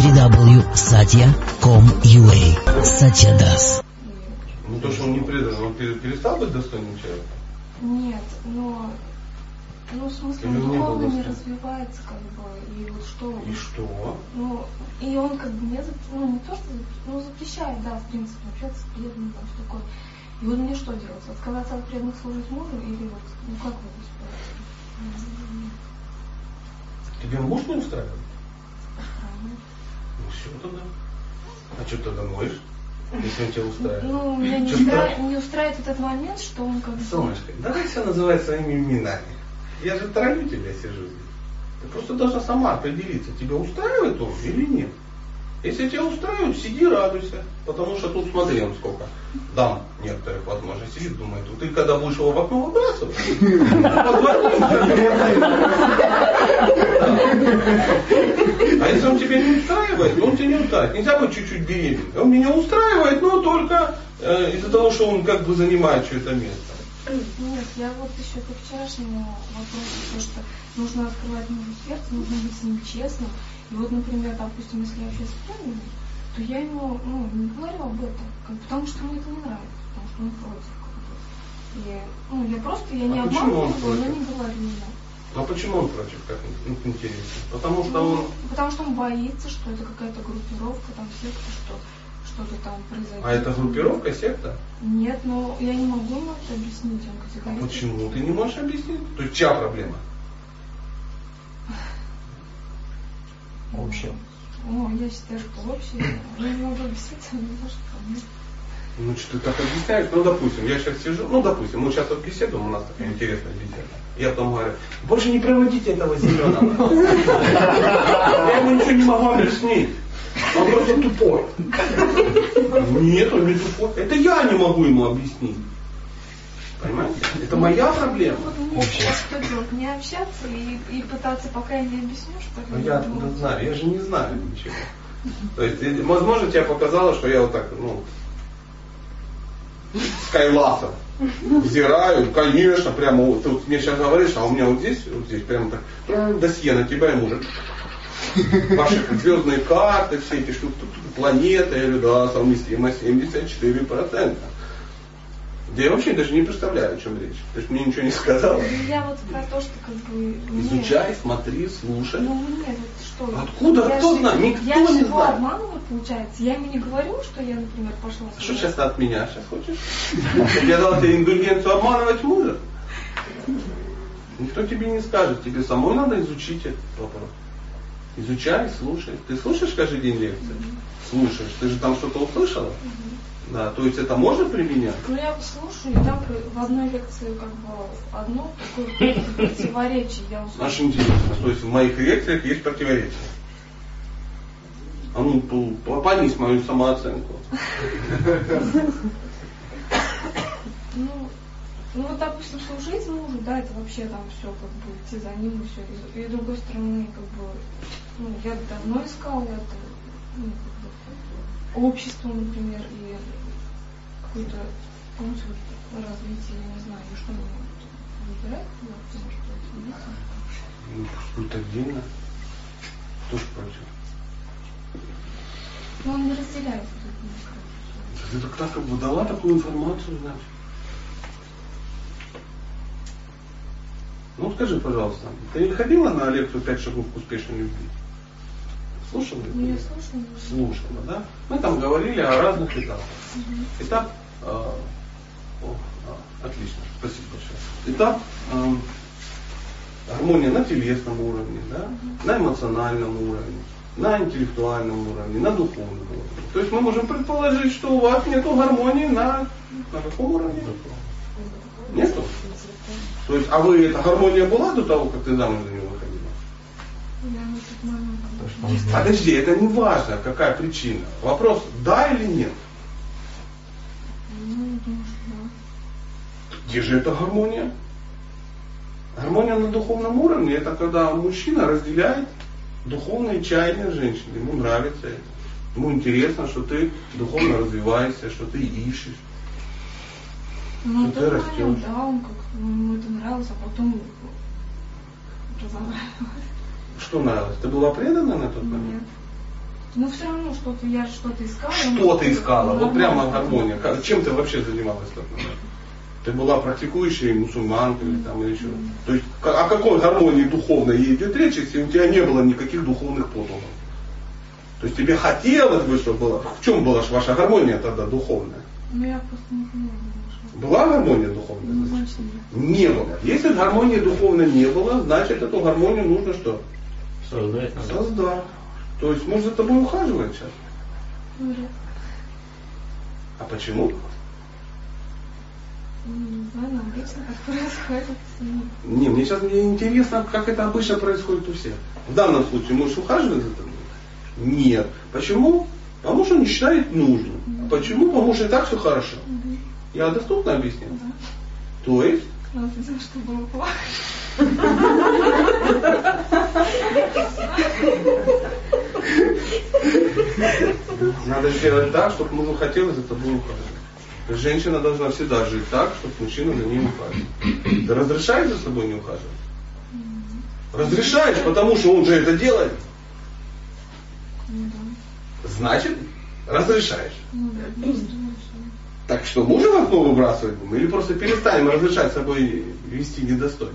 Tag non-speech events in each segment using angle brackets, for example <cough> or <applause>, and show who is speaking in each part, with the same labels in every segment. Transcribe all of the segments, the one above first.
Speaker 1: www.satya.com.ua Satya Das.
Speaker 2: Ну то, что он не предан, он перестал быть достойным человеком?
Speaker 3: Нет, но ну, в смысле, он духовно не развивается, как бы, и вот что...
Speaker 2: И что?
Speaker 3: Ну, и он как бы не, ну, не то, что, ну, запрещает, да, в принципе, общаться с преданным, там, что такое. И вот мне что делать? Отказаться от преданных служить мужу или вот, ну, как вы ситуации?
Speaker 2: Тебе муж не устраивает? Ну, все тогда. А что тогда моешь? Если он тебя устраивает.
Speaker 3: Ну, меня не, устраивает, не устраивает этот момент, что он как бы...
Speaker 2: Солнышко, давай все называть своими именами. Я же троллю тебя сижу здесь. Ты просто должна сама определиться, тебя устраивает он или нет. Если тебя устраивает, сиди радуйся. Потому что тут смотри, он сколько дам некоторых возможностей. Сидит, думает, ты когда будешь его в окно выбрасывать, А если он тебя не устраивает, ну он тебя не устраивает. Нельзя быть чуть-чуть беременным. Он меня устраивает, но только э, из-за того, что он как бы занимает что-то место.
Speaker 3: Нет, я вот еще по вчерашнему вопросу, то, что нужно открывать мужу сердце, нужно быть с ним честным. И вот, например, допустим, если я вообще с пьяным, то я ему ну, не говорю об этом, как, потому что мне это не нравится, потому что он против. Как бы. И, ну, я просто, я не а обманываю его, я не говорю ему.
Speaker 2: А почему он против, как интересно? Потому что ну, он...
Speaker 3: Потому что он боится, что это какая-то группировка, там секта, что что-то там произойдет.
Speaker 2: А это группировка, секта?
Speaker 3: Нет, но я не могу ему это объяснить. Он
Speaker 2: категорически... А почему ты не можешь объяснить? То есть чья проблема? <sighs>
Speaker 3: Общая. О, я считаю, что общая. Я не могу объяснить, но что
Speaker 2: ну, что ты так объясняешь? Ну, допустим, я сейчас сижу, ну, допустим, мы сейчас вот беседуем, у нас такая интересная беседа. Я потом говорю, больше не проводите этого зеленого. <laughs> Я ему ничего не могу объяснить. Он просто тупой. Нет, он не тупой. Это я не могу ему объяснить. Понимаете? Это моя проблема.
Speaker 3: Вот мне что делать? Не общаться и, и пытаться, пока я не объясню, что
Speaker 2: ну, я не знаю, я же не знаю ничего. То есть, возможно, тебе показало, что я вот так, ну, скайласов взираю, конечно, прямо вот, ты вот мне сейчас говоришь, а у меня вот здесь, вот здесь прямо так, досье на тебя и мужик ваши звездные карты, все эти штуки, планеты, я говорю, да, совместимо 74%. Да я вообще даже не представляю, о чем речь. То есть мне ничего не сказала.
Speaker 3: Ну, я вот про то, что как бы...
Speaker 2: Изучай, смотри, слушай.
Speaker 3: Ну нет, вот что...
Speaker 2: Откуда?
Speaker 3: Я
Speaker 2: Кто знает? Никто
Speaker 3: я
Speaker 2: не
Speaker 3: его
Speaker 2: знает.
Speaker 3: обманываю, получается. Я ему не говорю, что я, например, пошла...
Speaker 2: А что сейчас ты от меня сейчас хочешь? Я дал тебе индульгенцию обманывать мужа? Никто тебе не скажет. Тебе самой надо изучить этот вопрос. Изучай, слушай. Ты слушаешь каждый день лекции? Mm-hmm. Слушаешь. Ты же там что-то услышала? Mm-hmm. Да, то есть это можно применять?
Speaker 3: Ну я слушаю, и там в одной лекции как бы одно такое противоречие я услышала.
Speaker 2: Аж интересно. То есть в моих лекциях есть противоречие. А ну, понизь мою самооценку.
Speaker 3: Ну, ну вот, допустим, служить мужу, да, это вообще там все как бы идти за ним и все. И, и с другой стороны, как бы, ну, я давно искала это, ну, как бы, общество, например, и какой-то путь вот, развития, я не знаю, ну что мне выбирать, ну, потому что это
Speaker 2: Ну, пусть отдельно. Кто ж против?
Speaker 3: Ну, он не разделяет.
Speaker 2: Ты так, так как бы дала такую информацию, значит. Ну скажи, пожалуйста, ты ходила на лекцию «Пять шагов к успешной любви»? Слушала?
Speaker 3: Я слушала.
Speaker 2: Слушала, да? Мы там говорили о разных этапах. Угу. Этап... Э, о, а, отлично, спасибо большое. Этап э, гармония на телесном уровне, да? Угу. на эмоциональном уровне, на интеллектуальном уровне, на духовном уровне. То есть мы можем предположить, что у вас нет гармонии на, на каком уровне? Нету? То есть, а вы, эта гармония была до того, как ты замуж за него выходила? Подожди, это не важно, какая причина. Вопрос, да или нет? Где же эта гармония? Гармония на духовном уровне это когда мужчина разделяет духовные чаяния женщины. Ему нравится это. Ему интересно, что ты духовно развиваешься, что ты ищешь.
Speaker 3: Ну, что ты растешь. Да, он как ему это нравилось, а потом разобралось.
Speaker 2: Что нравилось? Ты была предана на тот момент?
Speaker 3: Нет. Ну все равно что-то, я что-то искала.
Speaker 2: Что ты искала? Вот прямо гармония. Как- Чем ты вообще занималась в тот момент? Ты была практикующей мусульманкой или там или еще? То есть о какой гармонии духовной идет речь, если у тебя не было никаких духовных потоков? То есть тебе хотелось бы, чтобы было. В чем была ваша гармония тогда духовная?
Speaker 3: Ну я просто не поняла. немножко.
Speaker 2: Была гармония духовная?
Speaker 3: Ну,
Speaker 2: значит?
Speaker 3: нет.
Speaker 2: Не было. Если гармонии духовной не было, значит эту гармонию нужно что?
Speaker 4: Создать.
Speaker 2: Создать. То есть муж за тобой ухаживает сейчас. А почему?
Speaker 3: Ну, Не знаю, но обычно как происходит.
Speaker 2: Не, мне сейчас мне интересно, как это обычно происходит у всех. В данном случае муж ухаживает за тобой? Нет. Почему? Потому что он не считает нужным. Почему? Потому что и так все хорошо.
Speaker 3: мгм.
Speaker 2: Я доступно объяснил?
Speaker 3: Да.
Speaker 2: То есть,
Speaker 3: Надо сделать, чтобы было плохо.
Speaker 2: надо сделать так, чтобы мужу хотелось за тобой ухаживать. Женщина должна всегда жить так, чтобы мужчина за ней ухаживал. Ты разрешаешь за собой не ухаживать? Разрешаешь, потому что он же это делает.
Speaker 3: Ну.
Speaker 2: Значит, разрешаешь. Так что, мужа в окно выбрасывать будем? Или просто перестанем разрешать собой вести недостойно?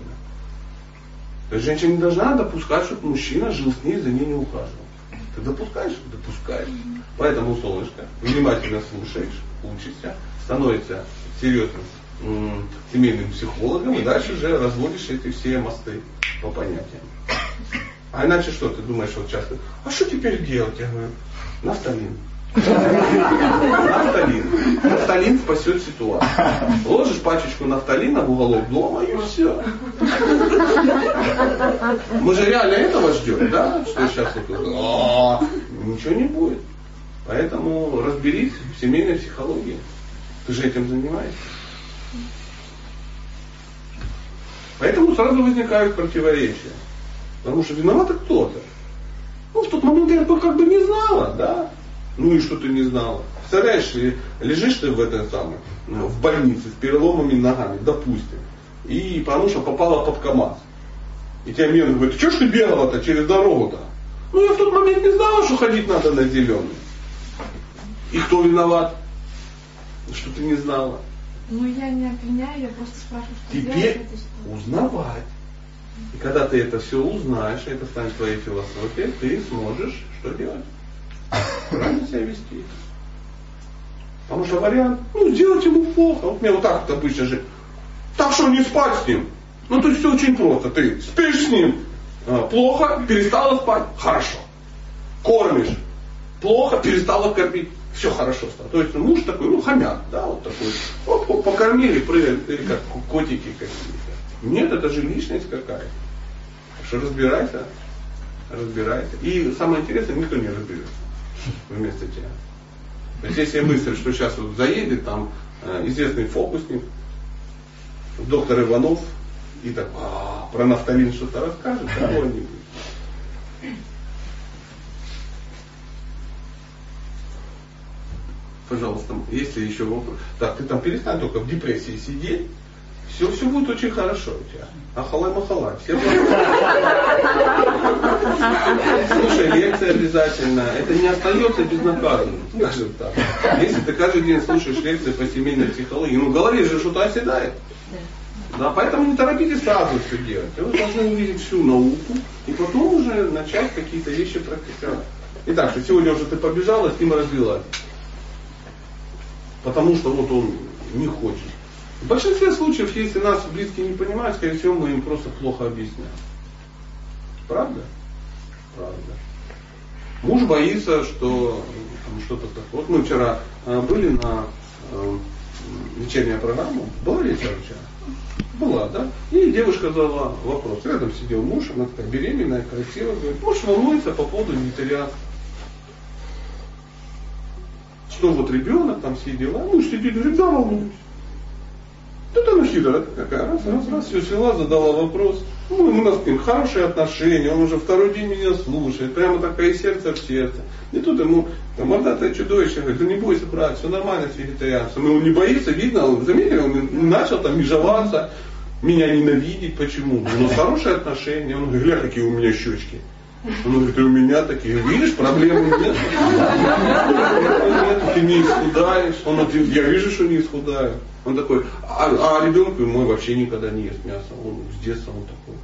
Speaker 2: То есть женщина не должна допускать, чтобы мужчина жил с ней, за ней не ухаживал. Ты допускаешь? Допускаешь. Поэтому, солнышко, внимательно слушаешь, учишься, становишься серьезным семейным психологом и дальше уже разводишь эти все мосты по понятиям. А иначе что, ты думаешь, вот часто, а что теперь делать? Я говорю, нафталин. Нафталин. Нафталин спасет ситуацию. Ложишь пачечку нафталина в уголок дома и все. Мы же реально этого ждем, да? Что сейчас вот, «А, ничего не будет. Поэтому разберись в семейной психологии. Ты же этим занимаешься. Поэтому сразу возникают противоречия. Потому что виновата кто-то. Ну, в тот момент я как бы не знала, да? Ну и что ты не знала? Представляешь, лежишь ты в этой самой, ну, в больнице с переломами ногами, допустим, и потому что попала под КАМАЗ. И тебе мент говорит, что ж ты бегала-то через дорогу-то? Ну я в тот момент не знала, что ходить надо на зеленый. И кто виноват? Что ты не знала?
Speaker 3: Ну я не обвиняю, я просто спрашиваю, что делать
Speaker 2: Теперь
Speaker 3: этой ситуации.
Speaker 2: узнавать. И когда ты это все узнаешь, это станет твоей философией, ты сможешь что делать? Правильно себя вести. Потому что вариант, ну, сделать ему плохо. Вот мне вот так вот обычно же. Так что не спать с ним. Ну, то есть все очень просто. Ты спишь с ним, а, плохо, перестала спать, хорошо. Кормишь, плохо, перестала кормить, все хорошо стало. То есть муж такой, ну, хомяк, да, вот такой. Оп, оп, покормили, прыгают, или как котики какие-то. Нет, это же личность какая-то. Так Что разбирайся, разбирайся. И самое интересное, никто не разберется вместо тебя. То есть если мысль, что сейчас вот заедет там э, известный фокусник, доктор Иванов, и так «А, про нафталин что-то расскажет, кого-нибудь. Пожалуйста, если еще вопрос. Так, ты там перестань только в депрессии сидеть. Все, все будет очень хорошо у тебя. Ахалай махалай. Все Слушай лекции обязательно. Это не остается безнаказанным. Скажем так. Если ты каждый день слушаешь лекции по семейной психологии, ну в голове же что-то оседает. Да, поэтому не торопитесь сразу все делать. Вы должны увидеть всю науку и потом уже начать какие-то вещи практиковать. Итак, что сегодня уже ты побежала, с ним развелась. Потому что вот он не хочет. В большинстве случаев, если нас близкие не понимают, скорее всего, мы им просто плохо объясняем. Правда? Правда. Муж боится, что там что-то такое. Вот мы вчера э, были на э, вечерняя программа. Была вечер вчера? Была, да? И девушка задала вопрос. Рядом сидел муж, она такая беременная, красивая. Говорит, муж волнуется по поводу вегетарианства. Что вот ребенок, там все дела. Муж сидит, говорит, да, волнуюсь. Хитрая такая, раз, раз, раз, все села, задала вопрос. Ну, у нас с ним хорошие отношения, он уже второй день меня слушает, прямо такое сердце в сердце. И тут ему, там, мордатое чудовище, говорит, да не бойся, брат, все нормально с вегетарианцем. И он не боится, видно, он заметил, он начал там межеваться, меня ненавидеть, почему? У нас хорошие отношения, он говорит, гля, какие у меня щечки. Он говорит, и у меня такие, видишь, проблемы нет. Ты не исхудаешь. Он говорит, я вижу, что не исхудаю. Он такой, а, а ребенок мой вообще никогда не ест мясо. Он с детства он такой.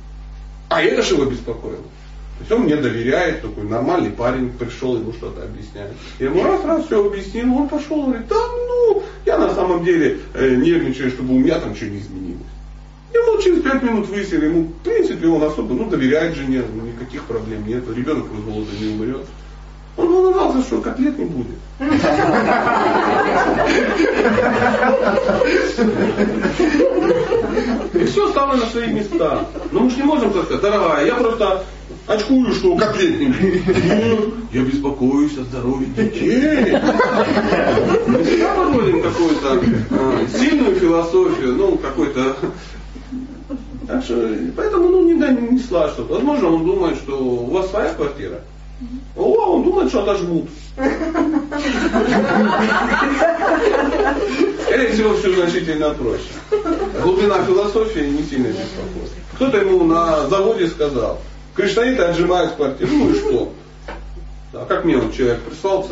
Speaker 2: А это же его беспокоило. То есть он мне доверяет, такой нормальный парень пришел, ему что-то объясняет. Я ему раз, раз все объяснил, он пошел, говорит, да ну, я на самом деле э, нервничаю, чтобы у меня там что-то не изменилось. Через пять минут выяснили, ему, в принципе, он особо, ну, доверяет жене, никаких проблем нет, ребенок из голода не умрет. Он волновался, что котлет не будет. И все стало на свои места. Но мы же не можем сказать, дорогая, я просто очкую, что котлет не будет. Я беспокоюсь о здоровье детей. Мы всегда проводим какую-то э, сильную философию, ну, какой-то так что, поэтому ну, не, не, не что Возможно, он думает, что у вас своя квартира. О, он думает, что отожмут. Скорее всего, все значительно проще. Глубина философии не сильно беспокоит. Кто-то ему на заводе сказал, кришнаиты отжимают квартиру, ну и что? А как мне вот человек прислал